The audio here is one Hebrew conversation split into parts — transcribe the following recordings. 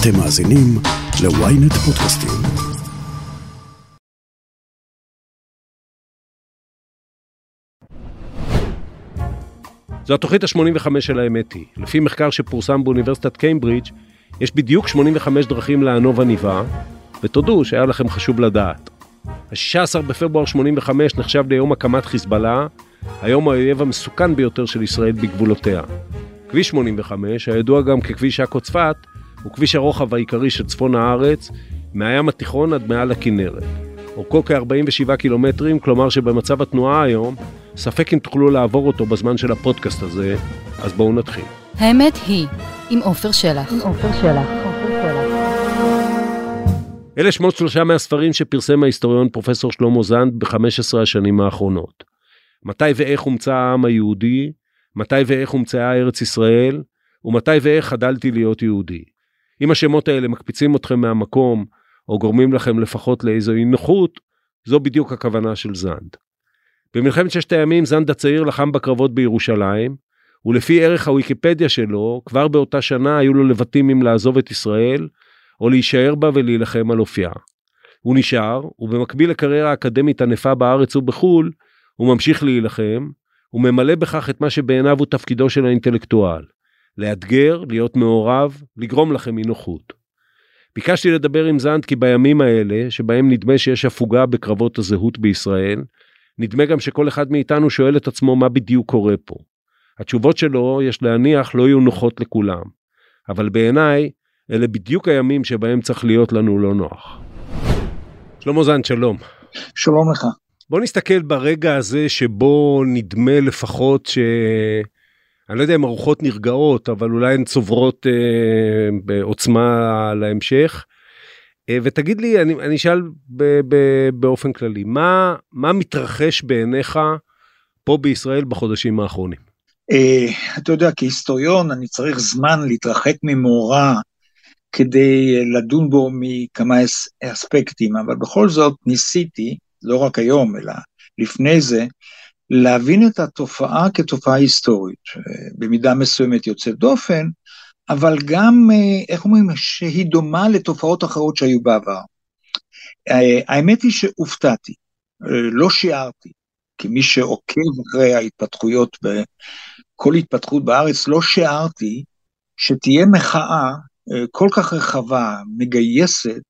אתם מאזינים ל-ynet פודקאסטים. זו התוכנית ה-85 של האמת היא. לפי מחקר שפורסם באוניברסיטת קיימברידג', יש בדיוק 85 דרכים לענוב עניבה, ותודו שהיה לכם חשוב לדעת. ה-16 בפברואר 85 נחשב ליום הקמת חיזבאללה, היום האויב המסוכן ביותר של ישראל בגבולותיה. כביש 85, הידוע גם ככביש עכו צפת, הוא כביש הרוחב העיקרי של צפון הארץ, מהים התיכון עד מעל הכנרת. אורכו כ-47 קילומטרים, כלומר שבמצב התנועה היום, ספק אם תוכלו לעבור אותו בזמן של הפודקאסט הזה, אז בואו נתחיל. האמת היא, עם עופר שלח. עם עופר שלח. אלה שמות שלושה מהספרים שפרסם ההיסטוריון פרופסור שלמה זנד ב-15 השנים האחרונות. מתי ואיך הומצא העם היהודי, מתי ואיך הומצאה ארץ ישראל, ומתי ואיך חדלתי להיות יהודי. אם השמות האלה מקפיצים אתכם מהמקום, או גורמים לכם לפחות לאיזו אי נוחות, זו בדיוק הכוונה של זנד. במלחמת ששת הימים זנד הצעיר לחם בקרבות בירושלים, ולפי ערך הוויקיפדיה שלו, כבר באותה שנה היו לו לבטים אם לעזוב את ישראל, או להישאר בה ולהילחם על אופייה. הוא נשאר, ובמקביל לקריירה אקדמית ענפה בארץ ובחו"ל, הוא ממשיך להילחם, וממלא בכך את מה שבעיניו הוא תפקידו של האינטלקטואל. לאתגר, להיות מעורב, לגרום לכם אי נוחות. ביקשתי לדבר עם זנד כי בימים האלה, שבהם נדמה שיש הפוגה בקרבות הזהות בישראל, נדמה גם שכל אחד מאיתנו שואל את עצמו מה בדיוק קורה פה. התשובות שלו, יש להניח, לא יהיו נוחות לכולם. אבל בעיניי, אלה בדיוק הימים שבהם צריך להיות לנו לא נוח. שלמה זנד, שלום. שלום לך. בוא נסתכל ברגע הזה שבו נדמה לפחות ש... אני לא יודע אם הרוחות נרגעות, אבל אולי הן צוברות אה, בעוצמה להמשך. אה, ותגיד לי, אני, אני אשאל ב, ב, באופן כללי, מה, מה מתרחש בעיניך פה בישראל בחודשים האחרונים? אה, אתה יודע, כהיסטוריון אני צריך זמן להתרחק ממאורע כדי לדון בו מכמה אספקטים, אבל בכל זאת ניסיתי, לא רק היום, אלא לפני זה, להבין את התופעה כתופעה היסטורית, במידה מסוימת יוצאת דופן, אבל גם, איך אומרים, שהיא דומה לתופעות אחרות שהיו בעבר. האמת היא שהופתעתי, לא שיערתי, כמי שעוקב אחרי ההתפתחויות, כל התפתחות בארץ, לא שיערתי שתהיה מחאה כל כך רחבה, מגייסת,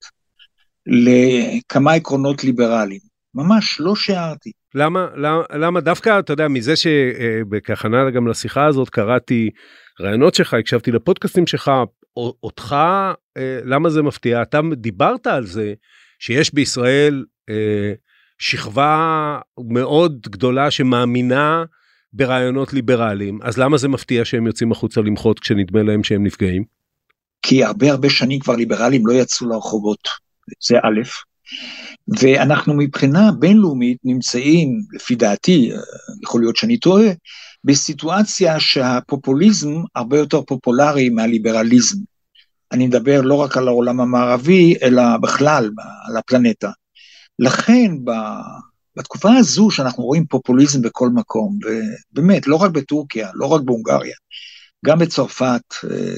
לכמה עקרונות ליברליים. ממש לא שיערתי. למה, למה, למה דווקא, אתה יודע, מזה שבכהכנה גם לשיחה הזאת קראתי רעיונות שלך, הקשבתי לפודקאסטים שלך, אותך, אה, למה זה מפתיע? אתה דיברת על זה שיש בישראל אה, שכבה מאוד גדולה שמאמינה ברעיונות ליברליים, אז למה זה מפתיע שהם יוצאים החוצה למחות כשנדמה להם שהם נפגעים? כי הרבה הרבה שנים כבר ליברלים לא יצאו לרחובות, זה א', ואנחנו מבחינה בינלאומית נמצאים, לפי דעתי, יכול להיות שאני טועה, בסיטואציה שהפופוליזם הרבה יותר פופולרי מהליברליזם. אני מדבר לא רק על העולם המערבי, אלא בכלל על הפלנטה. לכן בתקופה הזו שאנחנו רואים פופוליזם בכל מקום, ובאמת, לא רק בטורקיה, לא רק בהונגריה, גם בצרפת,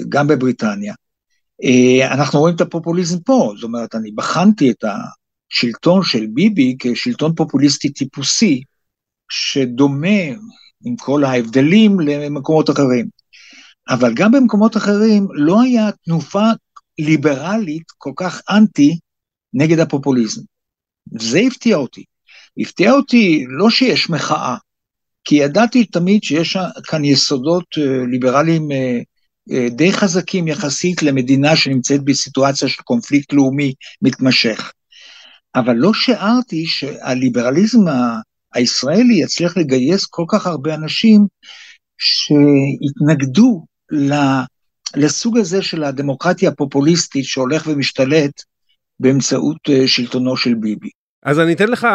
גם בבריטניה, אנחנו רואים את הפופוליזם פה, זאת אומרת, אני בחנתי את השלטון של ביבי כשלטון פופוליסטי טיפוסי, שדומה עם כל ההבדלים למקומות אחרים. אבל גם במקומות אחרים לא היה תנופה ליברלית כל כך אנטי נגד הפופוליזם. זה הפתיע אותי. הפתיע אותי לא שיש מחאה, כי ידעתי תמיד שיש כאן יסודות ליברליים די חזקים יחסית למדינה שנמצאת בסיטואציה של קונפליקט לאומי מתמשך. אבל לא שיערתי שהליברליזם הישראלי יצליח לגייס כל כך הרבה אנשים שהתנגדו לסוג הזה של הדמוקרטיה הפופוליסטית שהולך ומשתלט באמצעות שלטונו של ביבי. אז אני אתן לך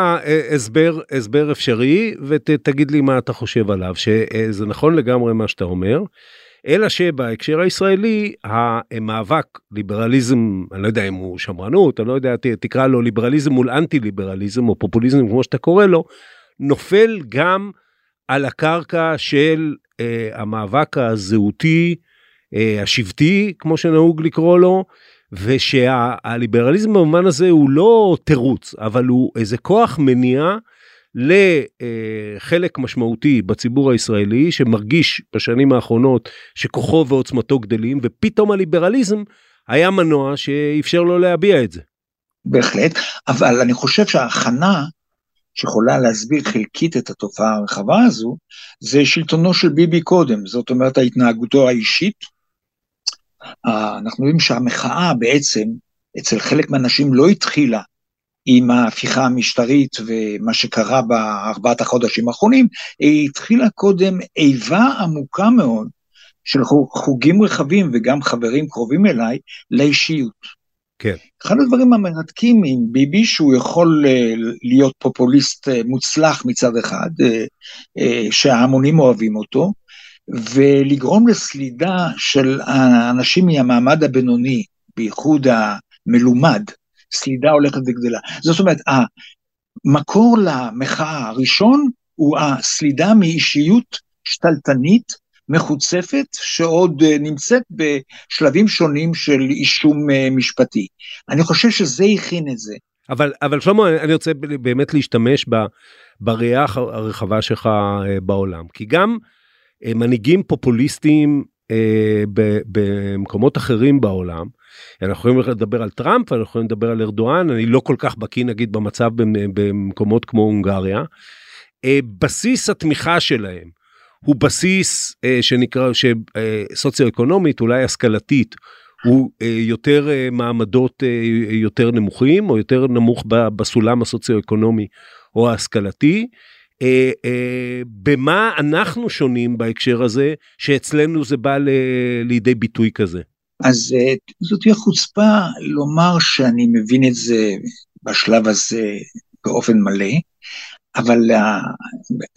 הסבר, הסבר אפשרי ותגיד לי מה אתה חושב עליו, שזה נכון לגמרי מה שאתה אומר. אלא שבהקשר הישראלי המאבק ליברליזם אני לא יודע אם הוא שמרנות אני לא יודע תקרא לו ליברליזם מול אנטי ליברליזם או פופוליזם כמו שאתה קורא לו נופל גם על הקרקע של אה, המאבק הזהותי אה, השבטי כמו שנהוג לקרוא לו ושהליברליזם במובן הזה הוא לא תירוץ, אבל הוא איזה כוח מניע לחלק משמעותי בציבור הישראלי שמרגיש בשנים האחרונות שכוחו ועוצמתו גדלים, ופתאום הליברליזם היה מנוע שאפשר לו להביע את זה. בהחלט, אבל אני חושב שההכנה שיכולה להסביר חלקית את התופעה הרחבה הזו, זה שלטונו של ביבי קודם, זאת אומרת ההתנהגותו האישית. אנחנו רואים שהמחאה בעצם אצל חלק מהאנשים לא התחילה עם ההפיכה המשטרית ומה שקרה בארבעת החודשים האחרונים, התחילה קודם איבה עמוקה מאוד של חוגים רחבים וגם חברים קרובים אליי לאישיות. כן. אחד הדברים המרתקים עם ביבי שהוא יכול אה, להיות פופוליסט אה, מוצלח מצד אחד, אה, שההמונים אוהבים אותו, ולגרום לסלידה של האנשים מהמעמד הבינוני, בייחוד המלומד, סלידה הולכת וגדלה. זאת אומרת, המקור למחאה הראשון הוא הסלידה מאישיות שתלטנית, מחוצפת, שעוד אה, נמצאת בשלבים שונים של אישום אה, משפטי. אני חושב שזה הכין את זה. אבל, אבל שלמה, אני רוצה באמת להשתמש ב, בראייה הרחבה שלך אה, בעולם, כי גם מנהיגים פופוליסטיים במקומות אחרים בעולם, אנחנו יכולים לדבר על טראמפ, אנחנו יכולים לדבר על ארדואן, אני לא כל כך בקיא נגיד במצב במקומות כמו הונגריה. בסיס התמיכה שלהם הוא בסיס אה, שנקרא, שסוציו-אקונומית, אולי השכלתית, הוא אה, יותר אה, מעמדות אה, יותר נמוכים, או יותר נמוך בסולם הסוציו-אקונומי או ההשכלתי. אה, אה, במה אנחנו שונים בהקשר הזה, שאצלנו זה בא ל, לידי ביטוי כזה? אז אה, זאת תהיה חוצפה לומר שאני מבין את זה בשלב הזה באופן מלא. אבל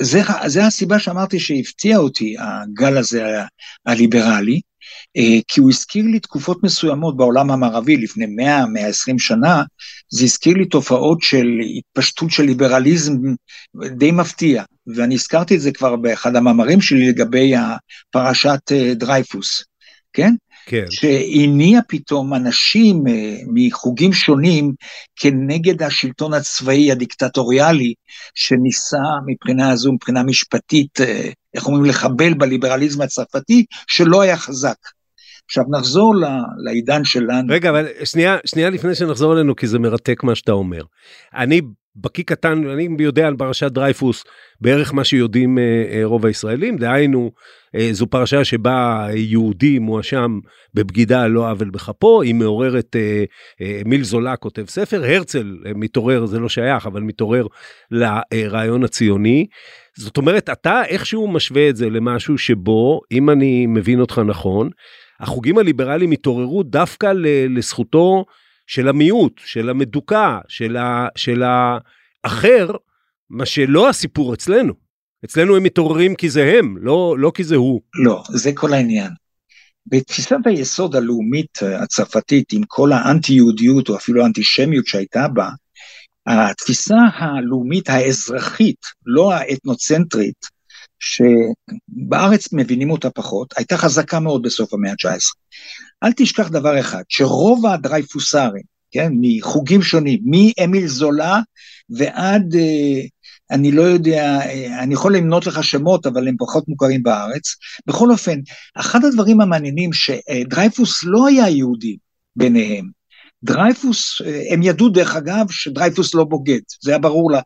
זה, זה הסיבה שאמרתי שהפתיע אותי הגל הזה הליברלי, אה, כי הוא הזכיר לי תקופות מסוימות בעולם המערבי לפני 100-120 שנה, זה הזכיר לי תופעות של התפשטות של ליברליזם די מפתיע, ואני הזכרתי את זה כבר באחד המאמרים שלי לגבי פרשת אה, דרייפוס, כן? כן. שהניע פתאום אנשים אה, מחוגים שונים כנגד השלטון הצבאי הדיקטטוריאלי, שניסה מבחינה הזו, מבחינה משפטית, אה, איך אומרים, לחבל בליברליזם הצרפתי, שלא היה חזק. עכשיו נחזור לעידן שלנו. רגע, אבל שנייה, שנייה לפני שנחזור אלינו, כי זה מרתק מה שאתה אומר. אני בקיא קטן, אני יודע על פרשת דרייפוס בערך מה שיודעים אה, אה, רוב הישראלים, דהיינו, אה, זו פרשה שבה יהודי מואשם בבגידה על לא עוול בכפו, היא מעוררת, מיל זולה כותב ספר, הרצל מתעורר, זה לא שייך, אבל מתעורר לרעיון הציוני. זאת אומרת, אתה איכשהו משווה את זה למשהו שבו, אם אני מבין אותך נכון, החוגים הליברליים התעוררו דווקא לזכותו של המיעוט, של המדוכא, של, של האחר, מה שלא הסיפור אצלנו. אצלנו הם מתעוררים כי זה הם, לא, לא כי זה הוא. לא, זה כל העניין. בתפיסת היסוד הלאומית הצרפתית, עם כל האנטי-יהודיות או אפילו האנטישמיות שהייתה בה, התפיסה הלאומית האזרחית, לא האתנוצנטרית, שבארץ מבינים אותה פחות, הייתה חזקה מאוד בסוף המאה ה-19. אל תשכח דבר אחד, שרוב הדרייפוסרים, כן, מחוגים שונים, מאמיל זולה ועד, אה, אני לא יודע, אה, אני יכול למנות לך שמות, אבל הם פחות מוכרים בארץ. בכל אופן, אחד הדברים המעניינים, שדרייפוס לא היה יהודי ביניהם. דרייפוס, אה, הם ידעו דרך אגב שדרייפוס לא בוגד, זה היה ברור לה.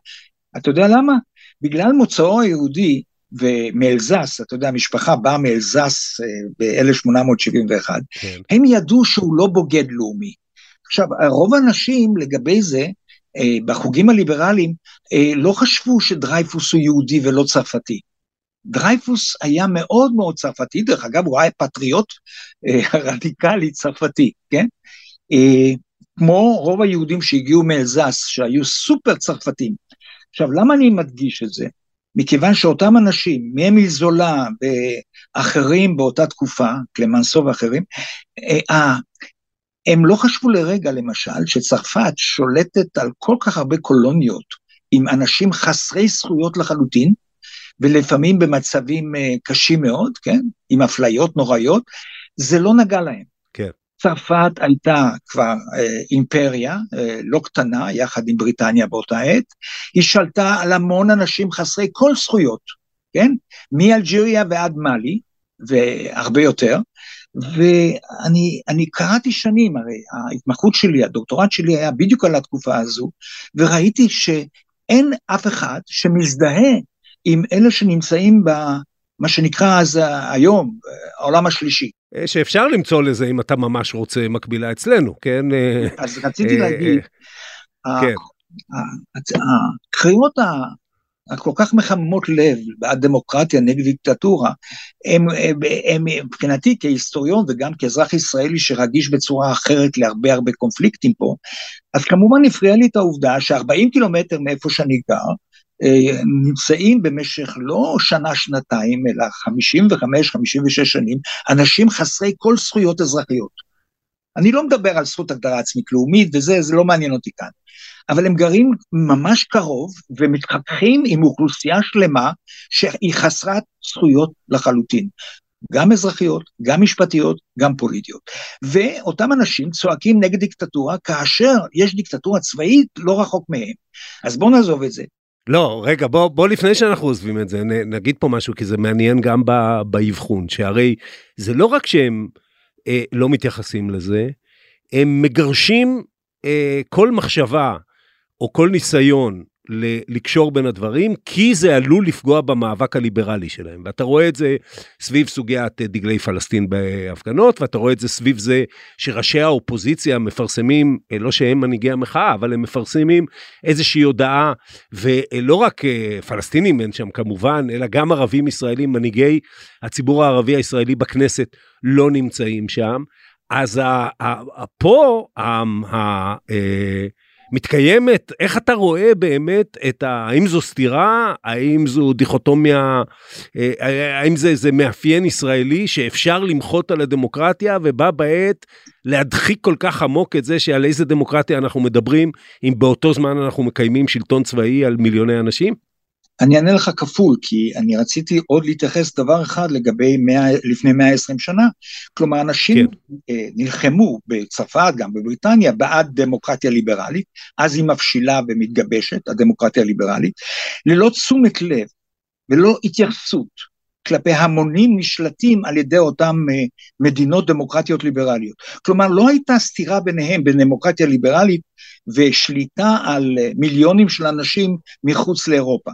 אתה יודע למה? בגלל מוצאו היהודי, ומאלזס, אתה יודע, המשפחה באה מאלזס אה, ב-1871, כן. הם ידעו שהוא לא בוגד לאומי. עכשיו, רוב האנשים לגבי זה, אה, בחוגים הליברליים, אה, לא חשבו שדרייפוס הוא יהודי ולא צרפתי. דרייפוס היה מאוד מאוד צרפתי, דרך אגב, הוא היה פטריוט רדיקלי צרפתי, כן? כמו רוב היהודים שהגיעו מאלזס, שהיו סופר צרפתים. עכשיו, למה אני מדגיש את זה? מכיוון שאותם אנשים, מאמיל זולה ואחרים באותה תקופה, קלמנסו ואחרים, אה, אה, הם לא חשבו לרגע, למשל, שצרפת שולטת על כל כך הרבה קולוניות עם אנשים חסרי זכויות לחלוטין, ולפעמים במצבים אה, קשים מאוד, כן? עם אפליות נוראיות, זה לא נגע להם. צרפת הייתה כבר אה, אימפריה אה, לא קטנה, יחד עם בריטניה באותה עת, היא שלטה על המון אנשים חסרי כל זכויות, כן? מאלג'יריה ועד מאלי, והרבה יותר, ואני קראתי שנים, הרי ההתמחות שלי, הדוקטורט שלי היה בדיוק על התקופה הזו, וראיתי שאין אף אחד שמזדהה עם אלה שנמצאים במה שנקרא אז היום, העולם השלישי. שאפשר למצוא לזה אם אתה ממש רוצה מקבילה אצלנו, כן? אז רציתי להגיד, כן. הקריאות הכל כך מחממות לב בעד דמוקרטיה נגד דיקטטורה, הם, הם, הם מבחינתי כהיסטוריון וגם כאזרח ישראלי שרגיש בצורה אחרת להרבה הרבה קונפליקטים פה, אז כמובן הפריע לי את העובדה ש-40 קילומטר מאיפה שאני גר, אה, נמצאים במשך לא שנה-שנתיים, אלא 55-56 שנים, אנשים חסרי כל זכויות אזרחיות. אני לא מדבר על זכות הגדרה עצמית לאומית וזה, זה לא מעניין אותי כאן. אבל הם גרים ממש קרוב ומתחככים עם אוכלוסייה שלמה שהיא חסרת זכויות לחלוטין. גם אזרחיות, גם משפטיות, גם פוליטיות. ואותם אנשים צועקים נגד דיקטטורה כאשר יש דיקטטורה צבאית לא רחוק מהם. אז בואו נעזוב את זה. לא, רגע, בוא, בוא לפני שאנחנו עוזבים את זה, נגיד פה משהו, כי זה מעניין גם באבחון, שהרי זה לא רק שהם אה, לא מתייחסים לזה, הם מגרשים אה, כל מחשבה או כל ניסיון לקשור בין הדברים, כי זה עלול לפגוע במאבק הליברלי שלהם. ואתה רואה את זה סביב סוגיית דגלי פלסטין בהפגנות, ואתה רואה את זה סביב זה שראשי האופוזיציה מפרסמים, לא שהם מנהיגי המחאה, אבל הם מפרסמים איזושהי הודעה, ולא רק אה, פלסטינים אין שם כמובן, אלא גם ערבים ישראלים, מנהיגי הציבור הערבי הישראלי בכנסת לא נמצאים שם. אז פה, אה, מתקיימת, איך אתה רואה באמת את ה... האם זו סתירה, האם זו דיכוטומיה, אה, האם זה איזה מאפיין ישראלי שאפשר למחות על הדמוקרטיה ובה בעת להדחיק כל כך עמוק את זה שעל איזה דמוקרטיה אנחנו מדברים, אם באותו זמן אנחנו מקיימים שלטון צבאי על מיליוני אנשים? אני אענה לך כפול, כי אני רציתי עוד להתייחס דבר אחד לגבי 100, לפני 120 שנה. כלומר, אנשים כן. אה, נלחמו בצרפת, גם בבריטניה, בעד דמוקרטיה ליברלית, אז היא מבשילה ומתגבשת, הדמוקרטיה הליברלית, ללא תשומת לב ולא התייחסות כלפי המונים נשלטים על ידי אותן אה, מדינות דמוקרטיות ליברליות. כלומר, לא הייתה סתירה ביניהם, בין דמוקרטיה ליברלית ושליטה על אה, מיליונים של אנשים מחוץ לאירופה.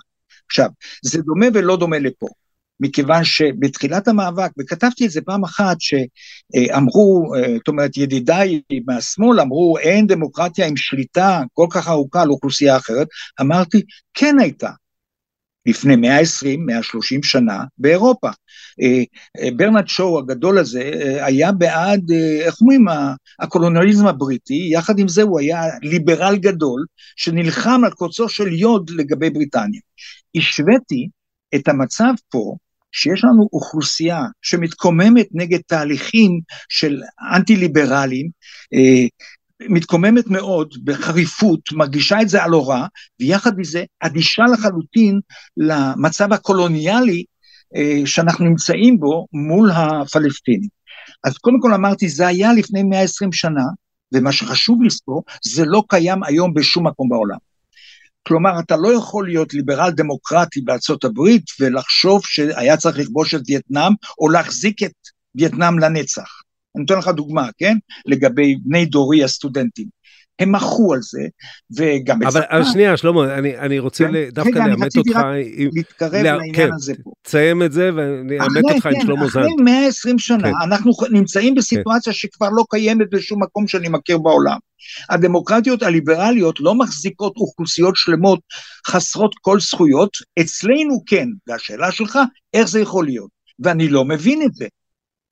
עכשיו, זה דומה ולא דומה לפה, מכיוון שבתחילת המאבק, וכתבתי את זה פעם אחת, שאמרו, זאת אומרת, ידידיי מהשמאל אמרו, אין דמוקרטיה עם שליטה כל כך ארוכה על אוכלוסייה אחרת, אמרתי, כן הייתה. לפני 120, 130 שנה באירופה. אה, אה, ברנרד שואו הגדול הזה אה, היה בעד, איך אומרים, הקולוניאליזם הבריטי, יחד עם זה הוא היה ליברל גדול שנלחם על קוצו של יוד לגבי בריטניה. השוויתי את המצב פה, שיש לנו אוכלוסייה שמתקוממת נגד תהליכים של אנטי-ליברלים, אה, מתקוממת מאוד בחריפות, מרגישה את זה על הורה, ויחד מזה אדישה לחלוטין למצב הקולוניאלי אה, שאנחנו נמצאים בו מול הפלסטינים. אז קודם כל אמרתי, זה היה לפני 120 שנה, ומה שחשוב לזכור, זה לא קיים היום בשום מקום בעולם. כלומר, אתה לא יכול להיות ליברל דמוקרטי בארצות הברית ולחשוב שהיה צריך לכבוש את וייטנאם או להחזיק את וייטנאם לנצח. אני אתן לך דוגמה, כן? לגבי בני דורי הסטודנטים. הם מחו על זה, וגם אבל. אבל שנייה, שלמה, אני, אני רוצה כן? דווקא לאמת אותך... רגע, אני רציתי רק להתקרב לה... לעניין כן, הזה פה. תסיים את זה ואני אאמת אותך כן, עם שלמה זנד. אחרי 120 שנה, כן. אנחנו נמצאים בסיטואציה כן. שכבר לא קיימת בשום מקום שאני מכיר בעולם. הדמוקרטיות הליברליות לא מחזיקות אוכלוסיות שלמות חסרות כל זכויות, אצלנו כן, והשאלה שלך, איך זה יכול להיות? ואני לא מבין את זה.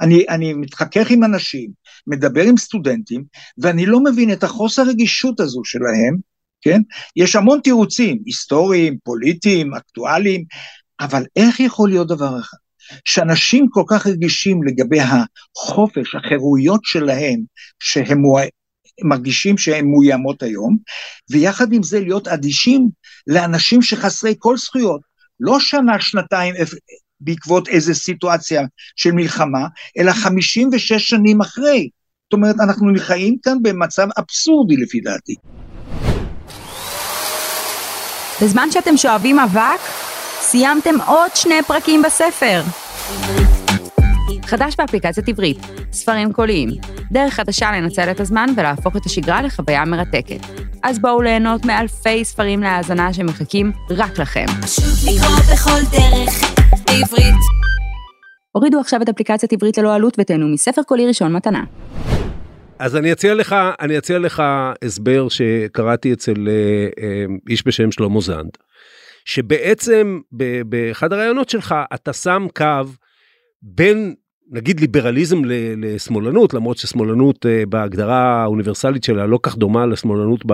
אני, אני מתחכך עם אנשים, מדבר עם סטודנטים, ואני לא מבין את החוסר רגישות הזו שלהם, כן? יש המון תירוצים, היסטוריים, פוליטיים, אקטואליים, אבל איך יכול להיות דבר אחד? שאנשים כל כך רגישים לגבי החופש, החירויות שלהם, שהם מרגישים שהן מאוימות היום, ויחד עם זה להיות אדישים לאנשים שחסרי כל זכויות, לא שנה, שנתיים בעקבות איזו סיטואציה של מלחמה, אלא 56 שנים אחרי. זאת אומרת, אנחנו חיים כאן במצב אבסורדי לפי דעתי. בזמן שאתם שואבים אבק, סיימתם עוד שני פרקים בספר. חדש באפליקציית עברית, ספרים קוליים, דרך חדשה לנצל את הזמן ולהפוך את השגרה לחוויה מרתקת. אז בואו ליהנות מאלפי ספרים להאזנה שמחכים רק לכם. פשוט לקרוא בכל דרך, בעברית. הורידו עכשיו את אפליקציית עברית ללא עלות ותהנו מספר קולי ראשון מתנה. אז אני אציע לך, אני אציע לך הסבר שקראתי אצל אה, אה, איש בשם שלמה זנד, שבעצם באחד הראיונות שלך אתה שם קו בין נגיד ליברליזם לשמאלנות, למרות ששמאלנות אה, בהגדרה האוניברסלית שלה לא כך דומה לשמאלנות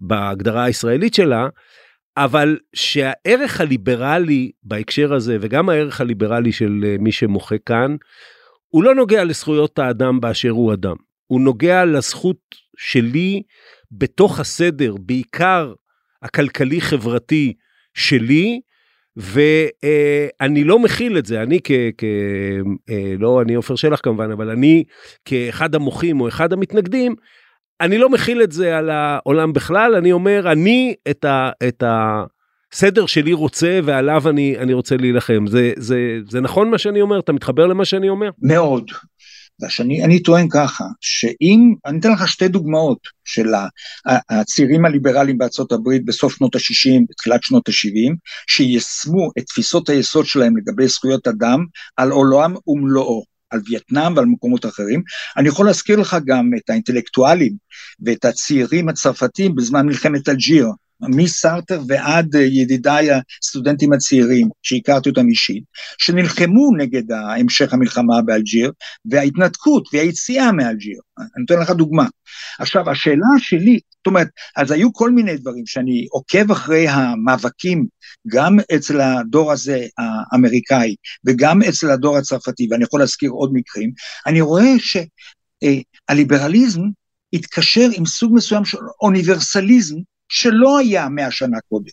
בהגדרה הישראלית שלה, אבל שהערך הליברלי בהקשר הזה וגם הערך הליברלי של אה, מי שמוחה כאן, הוא לא נוגע לזכויות האדם באשר הוא אדם. הוא נוגע לזכות שלי בתוך הסדר, בעיקר הכלכלי-חברתי שלי, ואני לא מכיל את זה, אני כ... כ אה, לא אני עופר שלח כמובן, אבל אני כאחד המוחים או אחד המתנגדים, אני לא מכיל את זה על העולם בכלל, אני אומר, אני את, ה, את הסדר שלי רוצה ועליו אני, אני רוצה להילחם. זה, זה, זה נכון מה שאני אומר? אתה מתחבר למה שאני אומר? מאוד. שאני אני טוען ככה, שאם, אני אתן לך שתי דוגמאות של הצעירים הליברליים בארצות הברית בסוף שנות ה-60, בתחילת שנות ה-70, שיישמו את תפיסות היסוד שלהם לגבי זכויות אדם על עולם ומלואו. על וייטנאם ועל מקומות אחרים. אני יכול להזכיר לך גם את האינטלקטואלים ואת הצעירים הצרפתים בזמן מלחמת אלג'יר, מסארטר ועד ידידיי הסטודנטים הצעירים, שהכרתי אותם אישית, שנלחמו נגד המשך המלחמה באלג'יר, וההתנתקות והיציאה מאלג'יר. אני נותן לך דוגמה. עכשיו, השאלה שלי, זאת אומרת, אז היו כל מיני דברים שאני עוקב אחרי המאבקים, גם אצל הדור הזה האמריקאי, וגם אצל הדור הצרפתי, ואני יכול להזכיר עוד מקרים, אני רואה שהליברליזם התקשר עם סוג מסוים של אוניברסליזם, שלא היה מאה שנה קודם.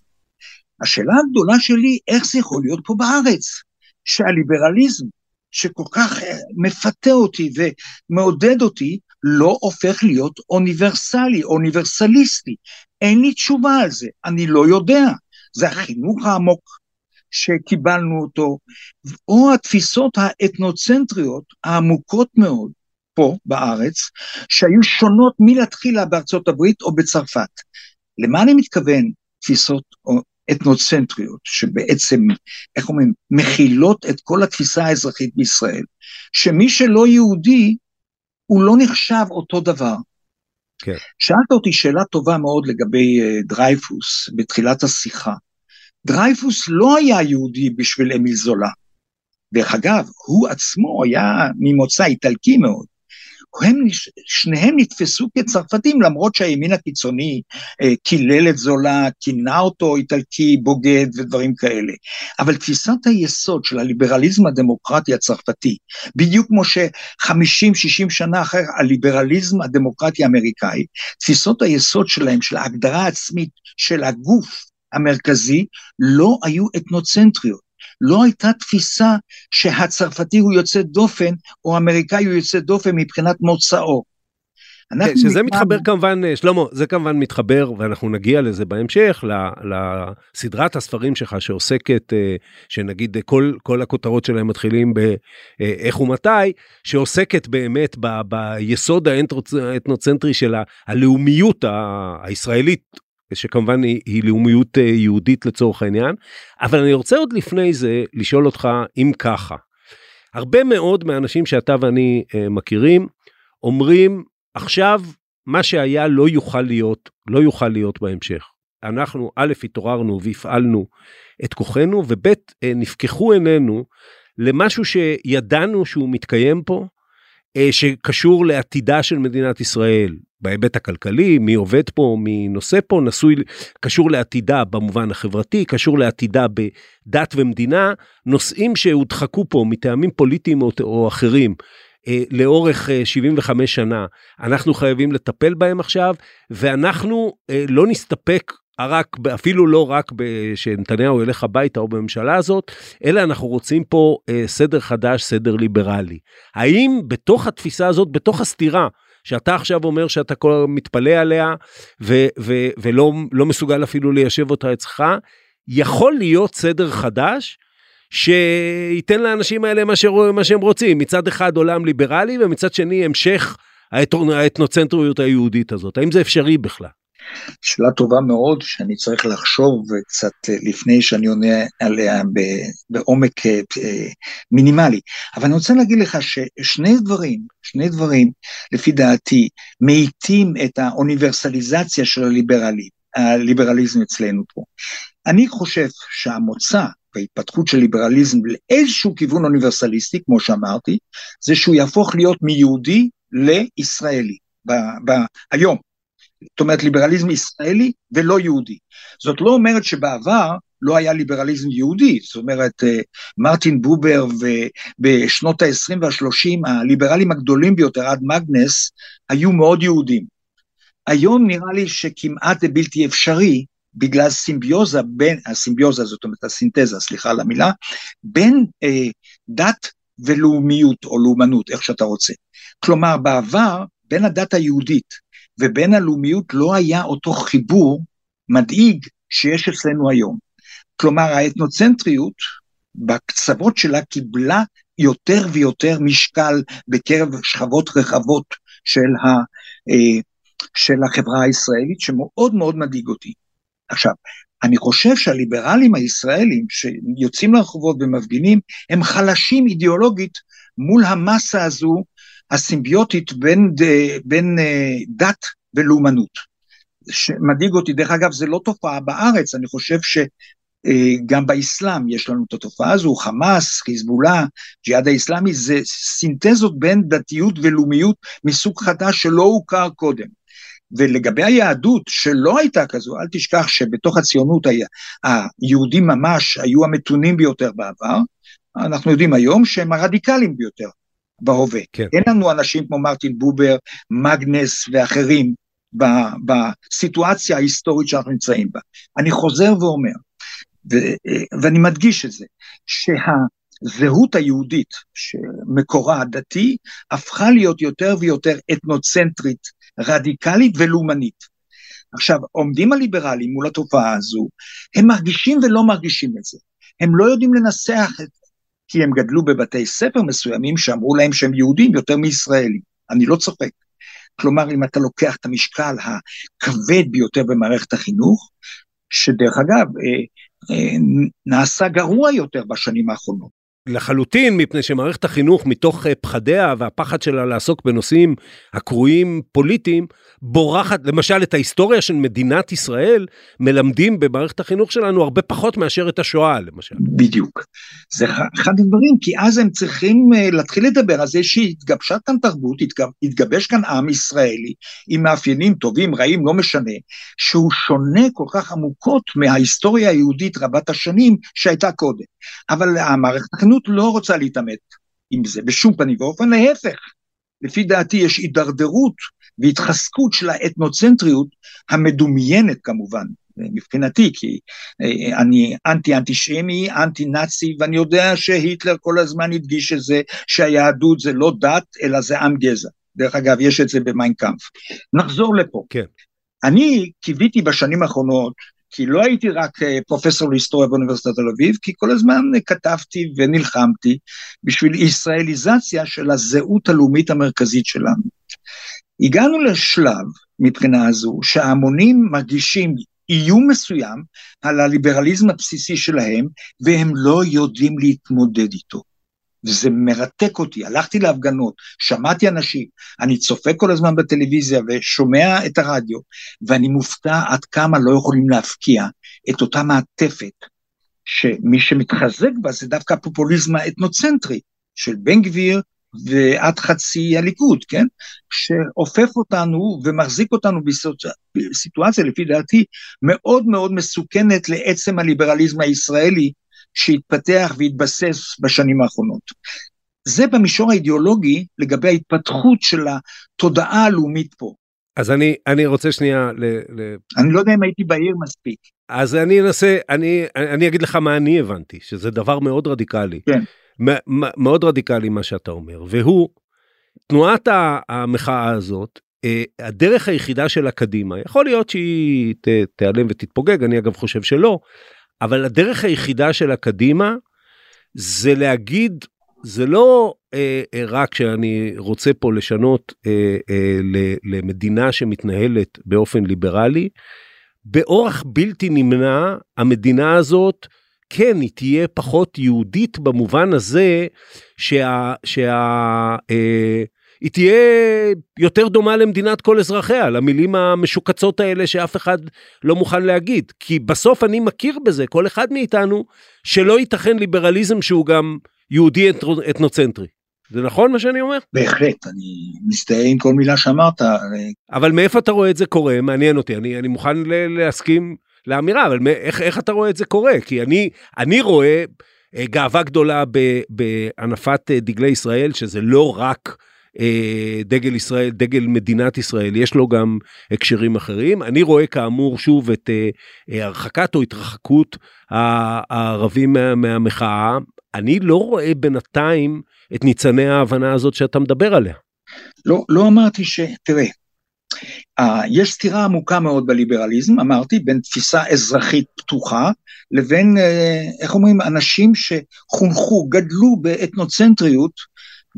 השאלה הגדולה שלי, איך זה יכול להיות פה בארץ, שהליברליזם, שכל כך מפתה אותי ומעודד אותי, לא הופך להיות אוניברסלי, אוניברסליסטי. אין לי תשובה על זה, אני לא יודע. זה החינוך העמוק שקיבלנו אותו, או התפיסות האתנוצנטריות העמוקות מאוד פה בארץ, שהיו שונות מלהתחילה בארצות הברית או בצרפת. למה אני מתכוון תפיסות אתנוצנטריות, שבעצם, איך אומרים, מכילות את כל התפיסה האזרחית בישראל, שמי שלא יהודי, הוא לא נחשב אותו דבר. כן. שאלת אותי שאלה טובה מאוד לגבי uh, דרייפוס בתחילת השיחה. דרייפוס לא היה יהודי בשביל אמיל זולה. דרך אגב, הוא עצמו היה ממוצא איטלקי מאוד. הם, שניהם נתפסו כצרפתים למרות שהימין הקיצוני אה, קילל את זולה, כינה אותו איטלקי בוגד ודברים כאלה. אבל תפיסת היסוד של הליברליזם הדמוקרטי הצרפתי, בדיוק כמו ש-50-60 שנה אחר הליברליזם הדמוקרטי האמריקאי, תפיסות היסוד שלהם, של ההגדרה העצמית של הגוף המרכזי, לא היו אתנוצנטריות. לא הייתה תפיסה שהצרפתי הוא יוצא דופן, או האמריקאי הוא יוצא דופן מבחינת מוצאו. כן, שזה מתחבר מתחבר כמובן, שלמה, זה כמובן מתחבר, ואנחנו נגיע לזה בהמשך, לסדרת הספרים שלך שעוסקת, אה, שנגיד כל, כל הכותרות שלהם מתחילים באיך ומתי, שעוסקת באמת ב, ביסוד האתנוצנטרי של הלאומיות הישראלית שכמובן היא, היא לאומיות אה, יהודית לצורך העניין, אבל אני רוצה עוד לפני זה לשאול אותך אם ככה. הרבה מאוד מהאנשים שאתה ואני אה, מכירים אומרים עכשיו מה שהיה לא יוכל להיות, לא יוכל להיות בהמשך. אנחנו א', התעוררנו והפעלנו את כוחנו, וב', אה, נפקחו עינינו למשהו שידענו שהוא מתקיים פה, שקשור לעתידה של מדינת ישראל, בהיבט הכלכלי, מי עובד פה, מי נושא פה, נשוי, קשור לעתידה במובן החברתי, קשור לעתידה בדת ומדינה, נושאים שהודחקו פה מטעמים פוליטיים או, או אחרים. אה, לאורך 75 אה, שנה, אנחנו חייבים לטפל בהם עכשיו, ואנחנו אה, לא נסתפק רק, אפילו לא רק שנתניהו ילך הביתה או בממשלה הזאת, אלא אנחנו רוצים פה סדר חדש, סדר ליברלי. האם בתוך התפיסה הזאת, בתוך הסתירה שאתה עכשיו אומר שאתה כל מתפלא עליה ו- ו- ולא לא מסוגל אפילו ליישב אותה אצלך, יכול להיות סדר חדש שייתן לאנשים האלה מה, ש... מה שהם רוצים. מצד אחד עולם ליברלי ומצד שני המשך האתנוצנטריות היהודית הזאת. האם זה אפשרי בכלל? שאלה טובה מאוד שאני צריך לחשוב קצת לפני שאני עונה עליה בעומק אה, מינימלי. אבל אני רוצה להגיד לך ששני דברים, שני דברים לפי דעתי מאיטים את האוניברסליזציה של הליברלים, הליברליזם אצלנו פה. אני חושב שהמוצא וההתפתחות של ליברליזם לאיזשהו כיוון אוניברסליסטי, כמו שאמרתי, זה שהוא יהפוך להיות מיהודי לישראלי, ב- ב- היום. זאת אומרת ליברליזם ישראלי ולא יהודי. זאת לא אומרת שבעבר לא היה ליברליזם יהודי, זאת אומרת אה, מרטין בובר ובשנות ה-20 וה-30 הליברלים הגדולים ביותר עד מגנס היו מאוד יהודים. היום נראה לי שכמעט זה בלתי אפשרי בגלל סימביוזה בין, הסימביוזה זאת אומרת הסינתזה, סליחה על המילה, בין אה, דת ולאומיות או לאומנות, איך שאתה רוצה. כלומר בעבר בין הדת היהודית ובין הלאומיות לא היה אותו חיבור מדאיג שיש אצלנו היום. כלומר האתנוצנטריות בקצוות שלה קיבלה יותר ויותר משקל בקרב שכבות רחבות של, ה, אה, של החברה הישראלית שמאוד מאוד מדאיג אותי. עכשיו, אני חושב שהליברלים הישראלים שיוצאים לרחובות ומפגינים הם חלשים אידיאולוגית מול המסה הזו הסימביוטית בין, בין אה, דת ולאומנות. שמדאיג אותי, דרך אגב זה לא תופעה בארץ, אני חושב שגם באסלאם יש לנו את התופעה הזו, חמאס, חיזבאללה, ג'יהאד האסלאמי, זה סינתזות בין דתיות ולאומיות מסוג חדש שלא הוכר קודם. ולגבי היהדות שלא הייתה כזו, אל תשכח שבתוך הציונות היה, היהודים ממש היו המתונים ביותר בעבר, אנחנו יודעים היום שהם הרדיקליים ביותר בהווה. כן. אין לנו אנשים כמו מרטין בובר, מגנס ואחרים בסיטואציה ההיסטורית שאנחנו נמצאים בה. אני חוזר ואומר, ו, ואני מדגיש את זה, שהזהות היהודית שמקורה הדתי הפכה להיות יותר ויותר אתנוצנטרית, רדיקלית ולאומנית. עכשיו, עומדים הליברלים מול התופעה הזו, הם מרגישים ולא מרגישים את זה. הם לא יודעים לנסח את כי הם גדלו בבתי ספר מסוימים שאמרו להם שהם יהודים יותר מישראלים. אני לא צוחק. כלומר, אם אתה לוקח את המשקל הכבד ביותר במערכת החינוך, שדרך אגב, אה, אה, נעשה גרוע יותר בשנים האחרונות. לחלוטין, מפני שמערכת החינוך, מתוך אה, פחדיה והפחד שלה לעסוק בנושאים הקרויים פוליטיים, בורחת, למשל את ההיסטוריה של מדינת ישראל, מלמדים במערכת החינוך שלנו הרבה פחות מאשר את השואה, למשל. בדיוק. זה אחד הדברים, כי אז הם צריכים אה, להתחיל לדבר על זה שהתגבשה כאן תרבות, התגבש כאן עם ישראלי, עם מאפיינים טובים, רעים, לא משנה, שהוא שונה כל כך עמוקות מההיסטוריה היהודית רבת השנים שהייתה קודם. אבל המערכת החינוך לא רוצה להתעמת עם זה בשום פנים ואופן, להפך. לפי דעתי יש הידרדרות והתחזקות של האתנוצנטריות המדומיינת כמובן, מבחינתי, כי אה, אני אנטי אנטישמי, אנטי נאצי, ואני יודע שהיטלר כל הזמן הדגיש את זה, שהיהדות זה לא דת, אלא זה עם גזע. דרך אגב, יש את זה במיינקאמפ. נחזור לפה. כן. אני קיוויתי בשנים האחרונות כי לא הייתי רק אה, פרופסור להיסטוריה באוניברסיטת תל אביב, כי כל הזמן כתבתי ונלחמתי בשביל ישראליזציה של הזהות הלאומית המרכזית שלנו. הגענו לשלב, מבחינה הזו, שההמונים מרגישים איום מסוים על הליברליזם הבסיסי שלהם, והם לא יודעים להתמודד איתו. וזה מרתק אותי, הלכתי להפגנות, שמעתי אנשים, אני צופה כל הזמן בטלוויזיה ושומע את הרדיו, ואני מופתע עד כמה לא יכולים להפקיע את אותה מעטפת, שמי שמתחזק בה זה דווקא הפופוליזם האתנוצנטרי של בן גביר ועד חצי הליכוד, כן? שאופף אותנו ומחזיק אותנו בסיטואציה, לפי דעתי, מאוד מאוד מסוכנת לעצם הליברליזם הישראלי, שהתפתח והתבסס בשנים האחרונות. זה במישור האידיאולוגי לגבי ההתפתחות של התודעה הלאומית פה. אז אני, אני רוצה שנייה ל, ל... אני לא יודע אם הייתי בהיר מספיק. אז אני אנסה, אני, אני אגיד לך מה אני הבנתי, שזה דבר מאוד רדיקלי. כן. מאוד רדיקלי מה שאתה אומר, והוא תנועת המחאה הזאת, אה, הדרך היחידה שלה קדימה, יכול להיות שהיא ת, תיעלם ותתפוגג, אני אגב חושב שלא, אבל הדרך היחידה שלה קדימה זה להגיד, זה לא אה, אה, רק שאני רוצה פה לשנות אה, אה, למדינה שמתנהלת באופן ליברלי, באורח בלתי נמנע המדינה הזאת כן, היא תהיה פחות יהודית במובן הזה שה... שה אה, היא תהיה יותר דומה למדינת כל אזרחיה, למילים המשוקצות האלה שאף אחד לא מוכן להגיד. כי בסוף אני מכיר בזה, כל אחד מאיתנו, שלא ייתכן ליברליזם שהוא גם יהודי אתנוצנטרי. זה נכון מה שאני אומר? בהחלט, אני מזדהה עם כל מילה שאמרת. אבל מאיפה אתה רואה את זה קורה? מעניין אותי, אני, אני מוכן להסכים לאמירה, אבל איך, איך אתה רואה את זה קורה? כי אני, אני רואה אה, גאווה גדולה בהנפת אה, דגלי ישראל, שזה לא רק דגל ישראל, דגל מדינת ישראל, יש לו גם הקשרים אחרים. אני רואה כאמור שוב את הרחקת או התרחקות הערבים מה, מהמחאה. אני לא רואה בינתיים את ניצני ההבנה הזאת שאתה מדבר עליה. לא, לא אמרתי ש... תראה, Uh, יש סתירה עמוקה מאוד בליברליזם, אמרתי, בין תפיסה אזרחית פתוחה לבין, איך אומרים, אנשים שחונכו, גדלו באתנוצנטריות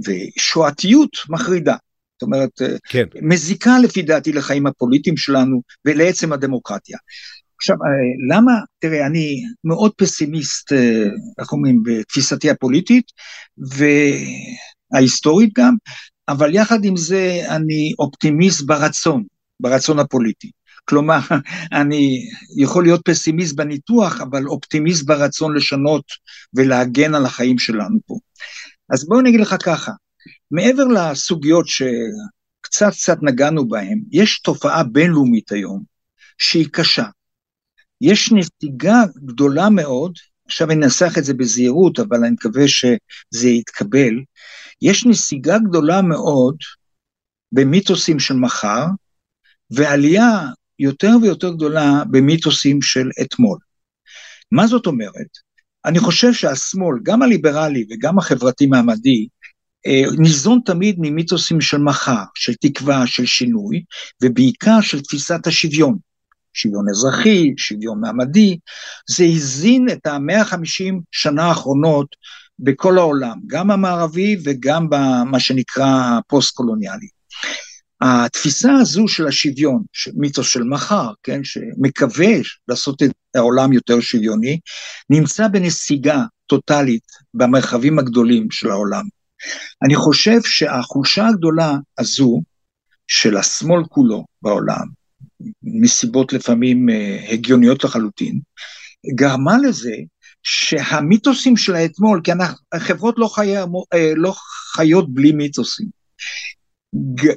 ושואתיות מחרידה. זאת אומרת, אה, כן. מזיקה לפי דעתי לחיים הפוליטיים שלנו ולעצם הדמוקרטיה. עכשיו, למה, תראה, אני מאוד פסימיסט, איך אומרים, בתפיסתי הפוליטית וההיסטורית גם, אבל יחד עם זה אני אופטימיסט ברצון, ברצון הפוליטי. כלומר, אני יכול להיות פסימיסט בניתוח, אבל אופטימיסט ברצון לשנות ולהגן על החיים שלנו פה. אז בואו נגיד לך ככה, מעבר לסוגיות שקצת קצת נגענו בהן, יש תופעה בינלאומית היום שהיא קשה. יש נסיגה גדולה מאוד, עכשיו אני אנסח את זה בזהירות, אבל אני מקווה שזה יתקבל, יש נסיגה גדולה מאוד במיתוסים של מחר, ועלייה יותר ויותר גדולה במיתוסים של אתמול. מה זאת אומרת? אני חושב שהשמאל, גם הליברלי וגם החברתי-מעמדי, אה, ניזון תמיד ממיתוסים של מחר, של תקווה, של שינוי, ובעיקר של תפיסת השוויון. שוויון אזרחי, שוויון מעמדי, זה הזין את המאה החמישים שנה האחרונות בכל העולם, גם המערבי וגם במה שנקרא הפוסט-קולוניאלי. התפיסה הזו של השוויון, מיתוס של מחר, כן, שמקווה לעשות את העולם יותר שוויוני, נמצא בנסיגה טוטאלית במרחבים הגדולים של העולם. אני חושב שהחולשה הגדולה הזו של השמאל כולו בעולם, מסיבות לפעמים אה, הגיוניות לחלוטין, גרמה לזה שהמיתוסים של האתמול, כי אנחנו, החברות לא, חי, אה, לא חיות בלי מיתוסים,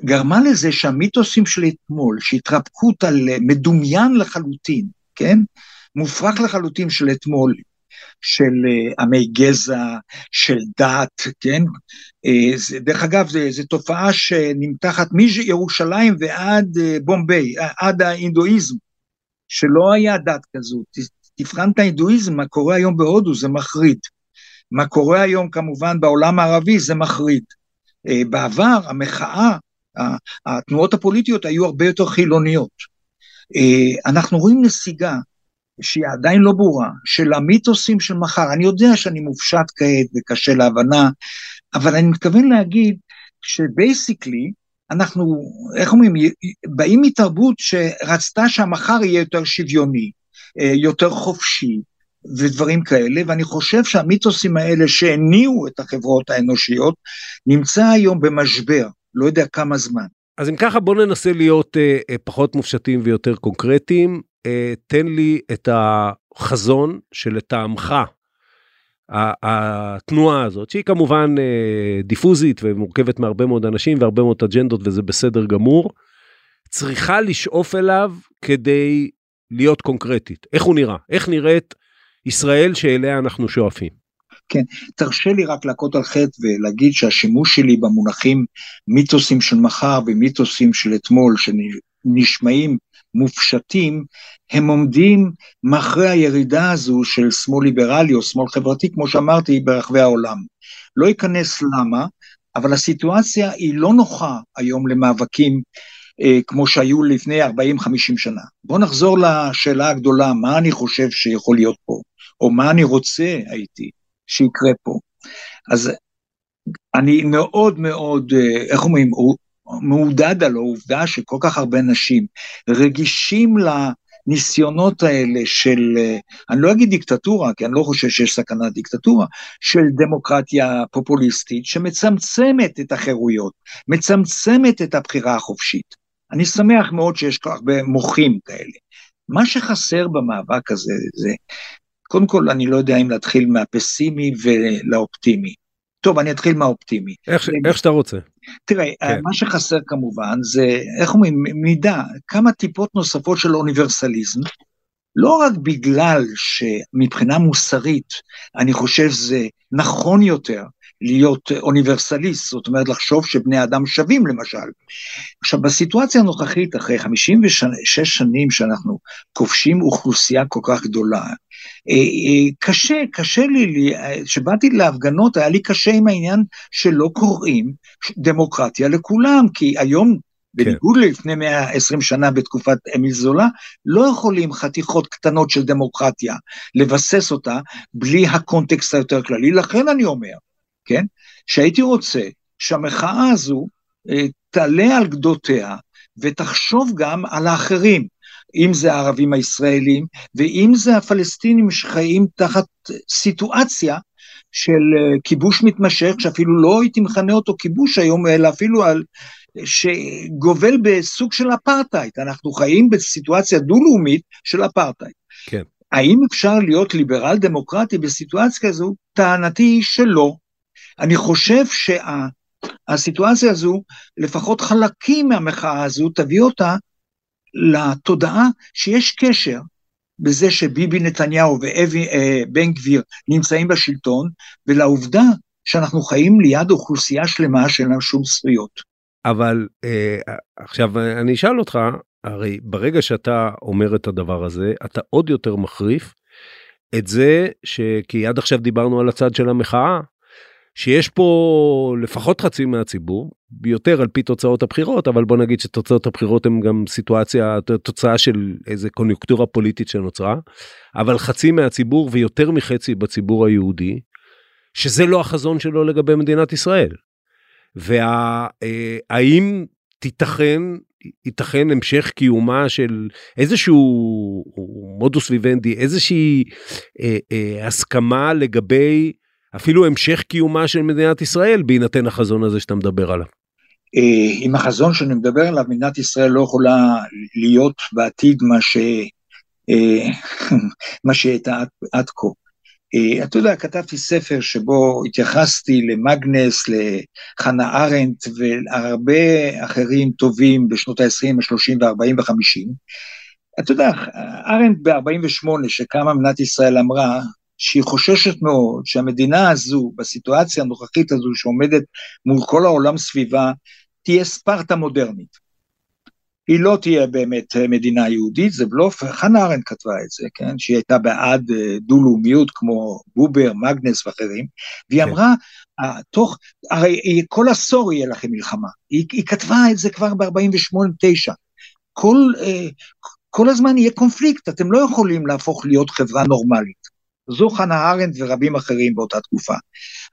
גרמה לזה שהמיתוסים של אתמול, שהתרפקות על מדומיין לחלוטין, כן? מופרך לחלוטין של אתמול, של uh, עמי גזע, של דת, כן? Uh, זה, דרך אגב, זו תופעה שנמתחת מירושלים ועד uh, בומביי, עד האינדואיזם, שלא היה דת כזו. תבחן את ההינדואיזם, מה קורה היום בהודו זה מחריד. מה קורה היום כמובן בעולם הערבי זה מחריד. אה, בעבר המחאה, התנועות הפוליטיות היו הרבה יותר חילוניות. אה, אנחנו רואים נסיגה שהיא עדיין לא ברורה, של המיתוסים של מחר. אני יודע שאני מופשט כעת וקשה להבנה, אבל אני מתכוון להגיד שבייסיקלי אנחנו, איך אומרים, באים מתרבות שרצתה שהמחר יהיה יותר שוויוני, אה, יותר חופשי ודברים כאלה, ואני חושב שהמיתוסים האלה שהניעו את החברות האנושיות, נמצא היום במשבר, לא יודע כמה זמן. אז אם ככה בוא ננסה להיות אה, אה, פחות מופשטים ויותר קונקרטיים. אה, תן לי את החזון שלטעמך התנועה הזאת, שהיא כמובן אה, דיפוזית ומורכבת מהרבה מאוד אנשים והרבה מאוד אג'נדות וזה בסדר גמור, צריכה לשאוף אליו כדי להיות קונקרטית. איך הוא נראה? איך נראית ישראל שאליה אנחנו שואפים? כן, תרשה לי רק להכות על חטא ולהגיד שהשימוש שלי במונחים מיתוסים של מחר ומיתוסים של אתמול, שנשמעים מופשטים, הם עומדים מאחורי הירידה הזו של שמאל ליברלי או שמאל חברתי, כמו שאמרתי, ברחבי העולם. לא אכנס למה, אבל הסיטואציה היא לא נוחה היום למאבקים אה, כמו שהיו לפני 40-50 שנה. בואו נחזור לשאלה הגדולה, מה אני חושב שיכול להיות פה, או מה אני רוצה הייתי שיקרה פה. אז אני מאוד מאוד, אה, איך אומרים, מעודד על העובדה שכל כך הרבה נשים רגישים לניסיונות האלה של, אה, אני לא אגיד דיקטטורה, כי אני לא חושב שיש סכנת דיקטטורה, של דמוקרטיה פופוליסטית שמצמצמת את החירויות, מצמצמת את הבחירה החופשית. אני שמח מאוד שיש כל הרבה מוחים כאלה. מה שחסר במאבק הזה זה, קודם כל אני לא יודע אם להתחיל מהפסימי ולאופטימי. טוב, אני אתחיל מהאופטימי. איך, איך שאתה רוצה. תראה, כן. מה שחסר כמובן זה, איך אומרים, מידה, כמה טיפות נוספות של אוניברסליזם, לא רק בגלל שמבחינה מוסרית אני חושב שזה נכון יותר להיות אוניברסליסט, זאת אומרת לחשוב שבני אדם שווים למשל. עכשיו בסיטואציה הנוכחית, אחרי 56 שנים שאנחנו כובשים אוכלוסייה כל כך גדולה, אה, אה, קשה, קשה לי, כשבאתי להפגנות היה לי קשה עם העניין שלא קוראים דמוקרטיה לכולם, כי היום כן. בניגוד ללפני 120 שנה בתקופת אמיל זולה, לא יכולים חתיכות קטנות של דמוקרטיה לבסס אותה בלי הקונטקסט היותר כללי. לכן אני אומר, כן? שהייתי רוצה שהמחאה הזו אה, תעלה על גדותיה ותחשוב גם על האחרים, אם זה הערבים הישראלים ואם זה הפלסטינים שחיים תחת סיטואציה של אה, כיבוש מתמשך, שאפילו לא הייתי מכנה אותו כיבוש היום, אלא אפילו על, שגובל בסוג של אפרטהייד. אנחנו חיים בסיטואציה דו-לאומית של אפרטהייד. כן. האם אפשר להיות ליברל דמוקרטי בסיטואציה כזו? טענתי היא שלא. אני חושב שהסיטואציה שה, הזו, לפחות חלקים מהמחאה הזו, תביא אותה לתודעה שיש קשר בזה שביבי נתניהו ובן אה, גביר נמצאים בשלטון, ולעובדה שאנחנו חיים ליד אוכלוסייה שלמה שאין להם שום זכויות. אבל אה, עכשיו אני אשאל אותך, הרי ברגע שאתה אומר את הדבר הזה, אתה עוד יותר מחריף את זה שכי עד עכשיו דיברנו על הצד של המחאה, שיש פה לפחות חצי מהציבור, יותר על פי תוצאות הבחירות, אבל בוא נגיד שתוצאות הבחירות הן גם סיטואציה, תוצאה של איזה קוניונקטורה פוליטית שנוצרה, אבל חצי מהציבור ויותר מחצי בציבור היהודי, שזה לא החזון שלו לגבי מדינת ישראל. והאם תיתכן, ייתכן המשך קיומה של איזשהו מודוס ויבנדי, איזושהי אה, אה, הסכמה לגבי אפילו המשך קיומה של מדינת ישראל בהינתן החזון הזה שאתה מדבר עליו. אה, עם החזון שאני מדבר עליו, מדינת ישראל לא יכולה להיות בעתיד מה, ש... אה, מה שהייתה עד, עד כה. אה, אתה יודע, כתבתי ספר שבו התייחסתי למאגנס, לחנה ארנדט והרבה אחרים טובים בשנות ה-20, ה-30 וה-40 ו-50. אתה יודע, ארנדט ב-48, שקמה מדינת ישראל, אמרה, שהיא חוששת מאוד שהמדינה הזו, בסיטואציה הנוכחית הזו שעומדת מול כל העולם סביבה, תהיה ספרטה מודרנית. היא לא תהיה באמת מדינה יהודית, זה בלוף, חנה ארנד כתבה את זה, כן, שהיא הייתה בעד אה, דו-לאומיות כמו בובר, מגנס ואחרים, והיא כן. אמרה, תוך, הרי כל עשור יהיה לכם מלחמה, היא, היא כתבה את זה כבר ב-48-9, כל, אה, כל הזמן יהיה קונפליקט, אתם לא יכולים להפוך להיות חברה נורמלית. זו חנה ארנדט ורבים אחרים באותה תקופה.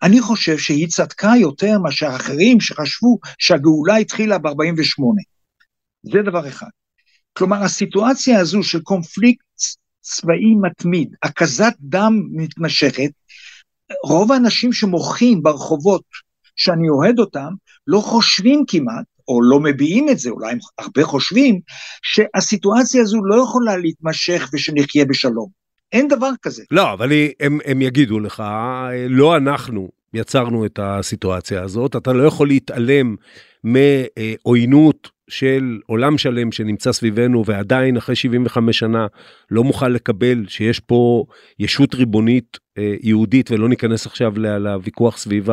אני חושב שהיא צדקה יותר מאשר אחרים שחשבו שהגאולה התחילה ב-48. זה דבר אחד. כלומר, הסיטואציה הזו של קונפליקט צבאי מתמיד, הקזת דם מתמשכת, רוב האנשים שמוחים ברחובות שאני אוהד אותם, לא חושבים כמעט, או לא מביעים את זה, אולי הם הרבה חושבים, שהסיטואציה הזו לא יכולה להתמשך ושנחיה בשלום. אין דבר כזה. לא, אבל הם, הם יגידו לך, לא אנחנו יצרנו את הסיטואציה הזאת, אתה לא יכול להתעלם מעוינות של עולם שלם שנמצא סביבנו ועדיין אחרי 75 שנה לא מוכן לקבל שיש פה ישות ריבונית אה, יהודית ולא ניכנס עכשיו לוויכוח סביב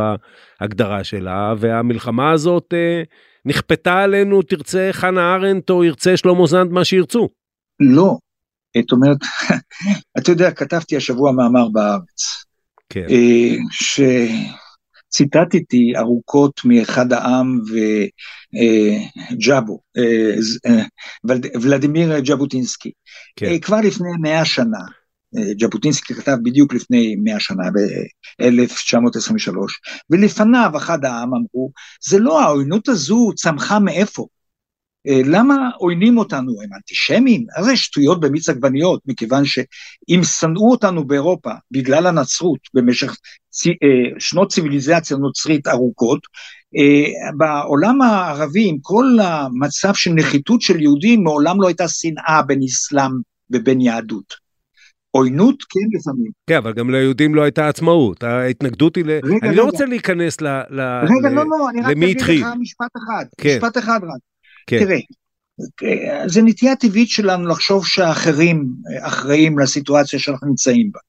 ההגדרה שלה והמלחמה הזאת אה, נכפתה עלינו תרצה חנה ארנט או ירצה שלמה זנד מה שירצו. לא, זאת אומרת, אתה יודע, כתבתי השבוע מאמר בארץ, כן. אה, ציטטתי ארוכות מאחד העם וג'אבו, ולדימיר ז'בוטינסקי. כן. אה, כבר לפני מאה שנה, אה, ז'בוטינסקי כתב בדיוק לפני מאה שנה, ב-1923, ולפניו אחד העם אמרו, זה לא, העוינות הזו צמחה מאיפה? אה, למה עוינים אותנו? הם אנטישמים? הרי שטויות במיץ עגבניות, מכיוון שאם שנאו אותנו באירופה בגלל הנצרות במשך אה, שנות ציוויליזציה נוצרית ארוכות, אה, בעולם הערבי עם כל המצב של נחיתות של יהודים מעולם לא הייתה שנאה בין אסלאם ובין יהדות. עוינות כן לפעמים. כן, אבל גם ליהודים לא הייתה עצמאות. ההתנגדות היא ל... רגע, אני לא רגע. רוצה להיכנס ל... ל... רגע, ל- לא, לא, אני רק אגיד. לך משפט אחד, כן. משפט אחד רק. כן. תראה, אה, זה נטייה טבעית שלנו לחשוב שאחרים אה, אחראים לסיטואציה שאנחנו נמצאים בה.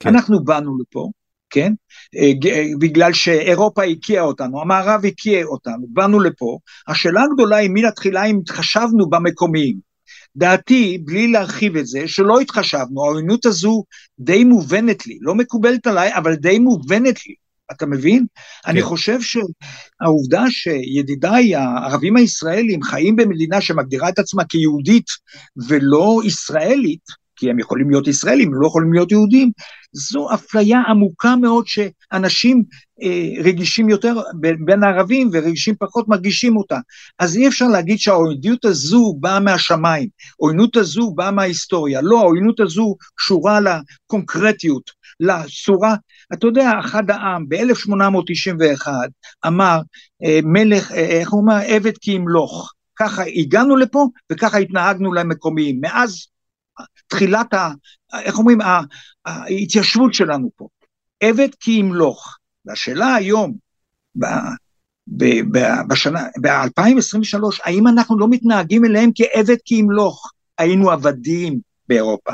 כן. אנחנו באנו לפה, כן? אה, בגלל שאירופה הקיאה אותנו, המערב הקיאה אותנו, באנו לפה. השאלה הגדולה היא מלתחילה אם התחשבנו במקומיים. דעתי, בלי להרחיב את זה, שלא התחשבנו, העוינות הזו די מובנת לי, לא מקובלת עליי, אבל די מובנת לי. אתה מבין? כן. אני חושב שהעובדה שידידיי הערבים הישראלים חיים במדינה שמגדירה את עצמה כיהודית ולא ישראלית, כי הם יכולים להיות ישראלים, הם לא יכולים להיות יהודים, זו אפליה עמוקה מאוד שאנשים אה, רגישים יותר בין הערבים ורגישים פחות מרגישים אותה. אז אי אפשר להגיד שהעוינות הזו באה מהשמיים, העוינות הזו באה מההיסטוריה, לא, העוינות הזו קשורה לקונקרטיות, לצורה, אתה יודע, אחד העם ב-1891 אמר, אה, מלך, אה, איך הוא אומר, עבד כי ימלוך. ככה הגענו לפה וככה התנהגנו למקומיים. מאז תחילת, ה, איך אומרים, ההתיישבות שלנו פה. עבד כי ימלוך. והשאלה היום, ב, ב, ב, בשנה, ב-2023, האם אנחנו לא מתנהגים אליהם כעבד כי ימלוך? היינו עבדים באירופה.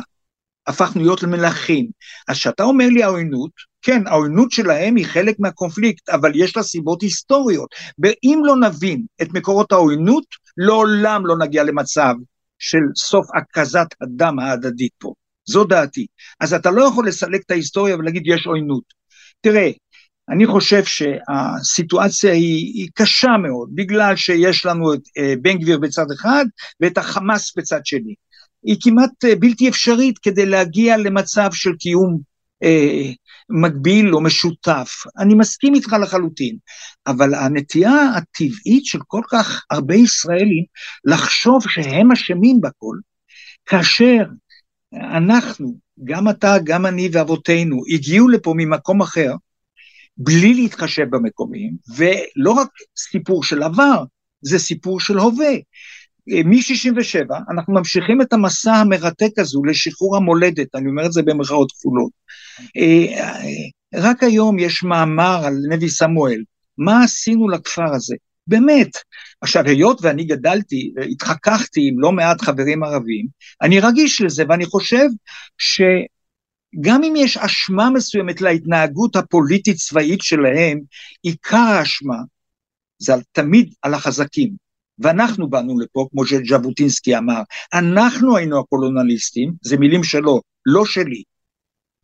הפכנו להיות למלכים. אז כשאתה אומר לי העוינות, כן, העוינות שלהם היא חלק מהקונפליקט, אבל יש לה סיבות היסטוריות. ואם לא נבין את מקורות העוינות, לעולם לא נגיע למצב של סוף הקזת הדם ההדדית פה. זו דעתי. אז אתה לא יכול לסלק את ההיסטוריה ולהגיד יש עוינות. תראה, אני חושב שהסיטואציה היא, היא קשה מאוד, בגלל שיש לנו את אה, בן גביר בצד אחד ואת החמאס בצד שני. היא כמעט אה, בלתי אפשרית כדי להגיע למצב של קיום אה, מקביל או משותף. אני מסכים איתך לחלוטין, אבל הנטייה הטבעית של כל כך הרבה ישראלים לחשוב שהם אשמים בכל, כאשר אנחנו, גם אתה, גם אני ואבותינו, הגיעו לפה ממקום אחר, בלי להתחשב במקומיים, ולא רק סיפור של עבר, זה סיפור של הווה. מ-67 אנחנו ממשיכים את המסע המרתק הזו לשחרור המולדת, אני אומר את זה במרכאות כפולות. רק היום יש מאמר על נבי סמואל, מה עשינו לכפר הזה? באמת. עכשיו, היות ואני גדלתי, התחככתי עם לא מעט חברים ערבים, אני רגיש לזה ואני חושב שגם אם יש אשמה מסוימת להתנהגות הפוליטית-צבאית שלהם, עיקר האשמה זה תמיד על החזקים. ואנחנו באנו לפה, כמו שז'בוטינסקי אמר, אנחנו היינו הקולונליסטים, זה מילים שלו, לא שלי.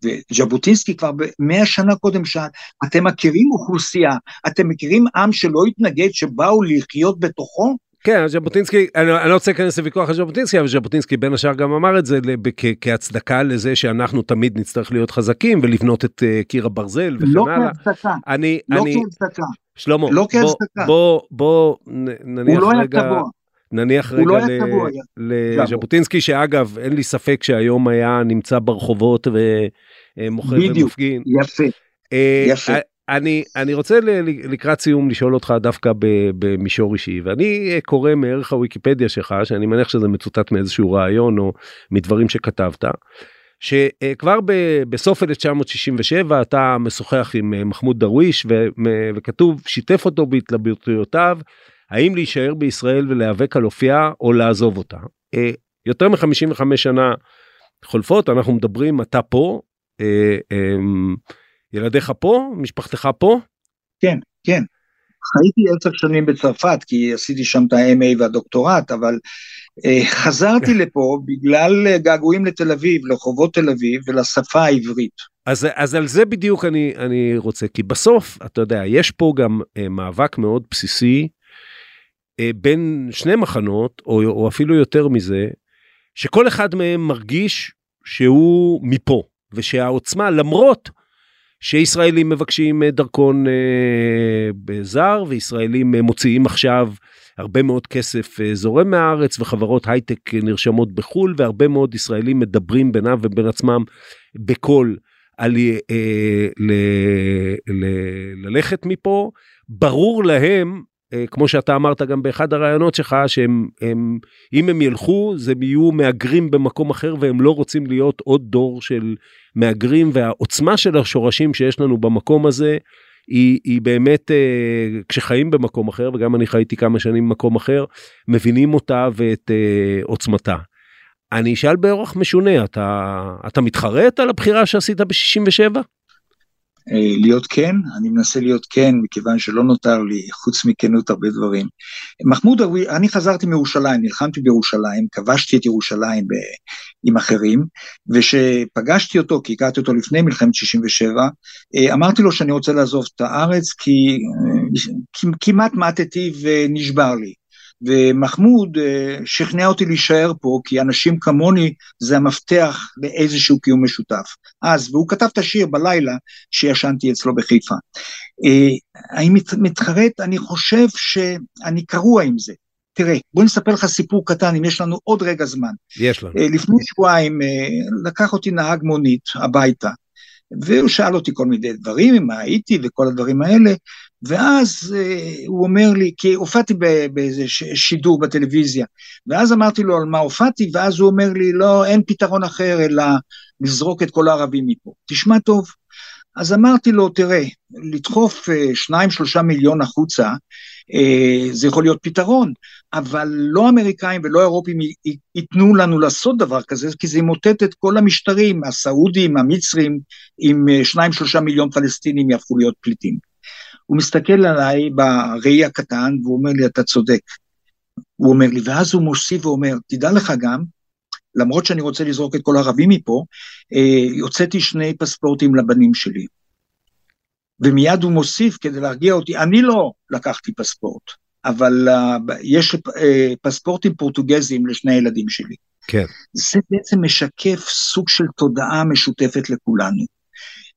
וז'בוטינסקי כבר מאה שנה קודם שאל, אתם מכירים אוכלוסייה, אתם מכירים עם שלא התנגד, שבאו לחיות בתוכו? כן, ז'בוטינסקי, אני, אני לא רוצה להיכנס לוויכוח על ז'בוטינסקי, אבל ז'בוטינסקי בין השאר גם אמר את זה כ, כהצדקה לזה שאנחנו תמיד נצטרך להיות חזקים ולבנות את uh, קיר הברזל וכן לא הלאה. כהצדקה, אני, לא אני, כהצדקה. שלמה, לא בוא. בוא, בוא נ- נניח לא רגע, צבוע. נניח לא רגע צבוע, ל- לז'בוטינסקי, שאגב, אין לי ספק שהיום היה נמצא ברחובות ומוכר בדיוק. ומפגין. יפה. אה, יפה. אני, אני רוצה ל- לקראת סיום לשאול אותך דווקא במישור אישי, ואני אה, קורא מערך הוויקיפדיה שלך, שאני מניח שזה מצוטט מאיזשהו רעיון או מדברים שכתבת, שכבר ב- בסוף 1967 אתה משוחח עם אה, מחמוד דרוויש ו- וכתוב שיתף אותו בהתלבטויותיו האם להישאר בישראל ולהיאבק על אופייה או לעזוב אותה. אה, יותר מ-55 שנה חולפות אנחנו מדברים אתה פה. אה, אה, ילדיך פה? משפחתך פה? כן, כן. חייתי עשר שנים בצרפת, כי עשיתי שם את ה-MA והדוקטורט, אבל אה, חזרתי לפה בגלל געגועים לתל אביב, לרחובות תל אביב ולשפה העברית. אז, אז על זה בדיוק אני, אני רוצה, כי בסוף, אתה יודע, יש פה גם אה, מאבק מאוד בסיסי אה, בין שני מחנות, או, או אפילו יותר מזה, שכל אחד מהם מרגיש שהוא מפה, ושהעוצמה, למרות שישראלים מבקשים אה, דרכון אה, בזר, וישראלים אה, מוציאים עכשיו הרבה מאוד כסף זורם מהארץ, וחברות הייטק נרשמות בחו"ל, והרבה מאוד ישראלים מדברים בינם ובין עצמם בקול על אה, ל, ל, ללכת מפה. ברור להם כמו שאתה אמרת גם באחד הראיונות שלך, שהם, הם, אם הם ילכו, זה יהיו מהגרים במקום אחר, והם לא רוצים להיות עוד דור של מהגרים, והעוצמה של השורשים שיש לנו במקום הזה, היא, היא באמת, אה, כשחיים במקום אחר, וגם אני חייתי כמה שנים במקום אחר, מבינים אותה ואת אה, עוצמתה. אני אשאל באורח משונה, אתה, אתה מתחרט על הבחירה שעשית ב-67? אה, להיות כן, אני מנסה להיות כן, מכיוון שלא נותר לי, חוץ מכנות, הרבה דברים. מחמוד ערבי, אני חזרתי מירושלים, נלחמתי בירושלים, כבשתי את ירושלים ב, עם אחרים, וכשפגשתי אותו, כי הכרתי אותו לפני מלחמת 67, אה, אמרתי לו שאני רוצה לעזוב את הארץ, כי אה, כמעט מתתי ונשבר לי. ומחמוד אה, שכנע אותי להישאר פה, כי אנשים כמוני זה המפתח לאיזשהו קיום משותף. אז, והוא כתב את השיר בלילה שישנתי אצלו בחיפה. האם אה, מתחרט? אני חושב שאני קרוע עם זה. תראה, בוא נספר לך סיפור קטן, אם יש לנו עוד רגע זמן. יש לנו. אה, לפני שבועיים לקח אותי נהג מונית הביתה, והוא שאל אותי כל מיני דברים, מה הייתי וכל הדברים האלה, ואז אה, הוא אומר לי, כי הופעתי באיזה שידור בטלוויזיה, ואז אמרתי לו על מה הופעתי, ואז הוא אומר לי, לא, אין פתרון אחר אלא לזרוק את כל הערבים מפה. תשמע טוב. אז אמרתי לו, תראה, לדחוף אה, שניים שלושה מיליון החוצה, אה, זה יכול להיות פתרון, אבל לא אמריקאים ולא אירופים ייתנו לנו לעשות דבר כזה, כי זה ימוטט את כל המשטרים, הסעודים, המצרים, עם שניים שלושה מיליון פלסטינים יהפכו להיות פליטים. הוא מסתכל עליי בראי הקטן והוא אומר לי, אתה צודק. הוא אומר לי, ואז הוא מוסיף ואומר, תדע לך גם, למרות שאני רוצה לזרוק את כל הערבים מפה, אה, הוצאתי שני פספורטים לבנים שלי. ומיד הוא מוסיף כדי להרגיע אותי, אני לא לקחתי פספורט, אבל uh, יש uh, פספורטים פורטוגזיים לשני הילדים שלי. כן. זה בעצם משקף סוג של תודעה משותפת לכולנו.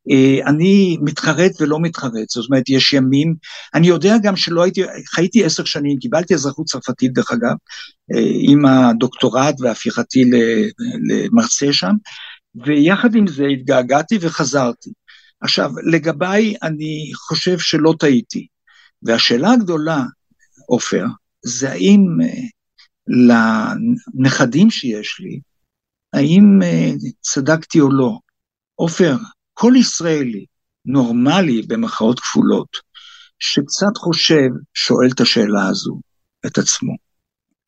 Uh, אני מתחרט ולא מתחרט, זאת אומרת, יש ימים, אני יודע גם שלא הייתי, חייתי עשר שנים, קיבלתי אזרחות צרפתית דרך אגב, uh, עם הדוקטורט והפיכתי למרצה שם, ויחד עם זה התגעגעתי וחזרתי. עכשיו, לגביי אני חושב שלא טעיתי. והשאלה הגדולה, עופר, זה האם אה, לנכדים שיש לי, האם אה, צדקתי או לא. עופר, כל ישראלי נורמלי במחאות כפולות, שקצת חושב, שואל את השאלה הזו את עצמו.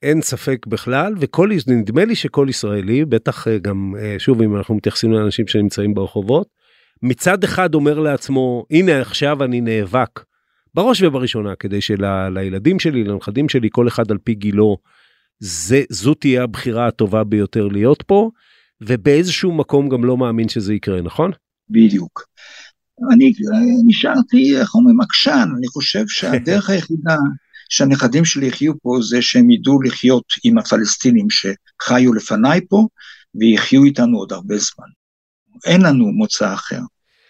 אין ספק בכלל, וכל, נדמה לי שכל ישראלי, בטח אה, גם, שוב, אם אנחנו מתייחסים לאנשים שנמצאים ברחובות, מצד אחד אומר לעצמו, הנה עכשיו אני נאבק, בראש ובראשונה, כדי שלילדים שלי, לנכדים שלי, כל אחד על פי גילו, זה, זו תהיה הבחירה הטובה ביותר להיות פה, ובאיזשהו מקום גם לא מאמין שזה יקרה, נכון? בדיוק. אני נשארתי, איך אומרים, עקשן, אני חושב שהדרך היחידה שהנכדים שלי יחיו פה זה שהם ידעו לחיות עם הפלסטינים שחיו לפניי פה, ויחיו איתנו עוד הרבה זמן. אין לנו מוצא אחר.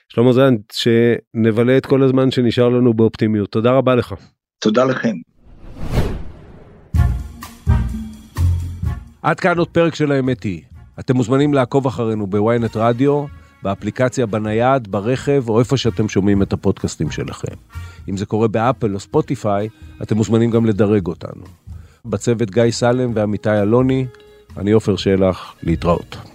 שלמה זנד, שנבלה את כל הזמן שנשאר לנו באופטימיות. תודה רבה לך. תודה לכם. עד כאן עוד פרק של האמת היא. אתם מוזמנים לעקוב אחרינו בוויינט רדיו, באפליקציה בנייד, ברכב או איפה שאתם שומעים את הפודקאסטים שלכם. אם זה קורה באפל או ספוטיפיי, אתם מוזמנים גם לדרג אותנו. בצוות גיא סלם ואמיתי אלוני, אני עופר שלח, להתראות.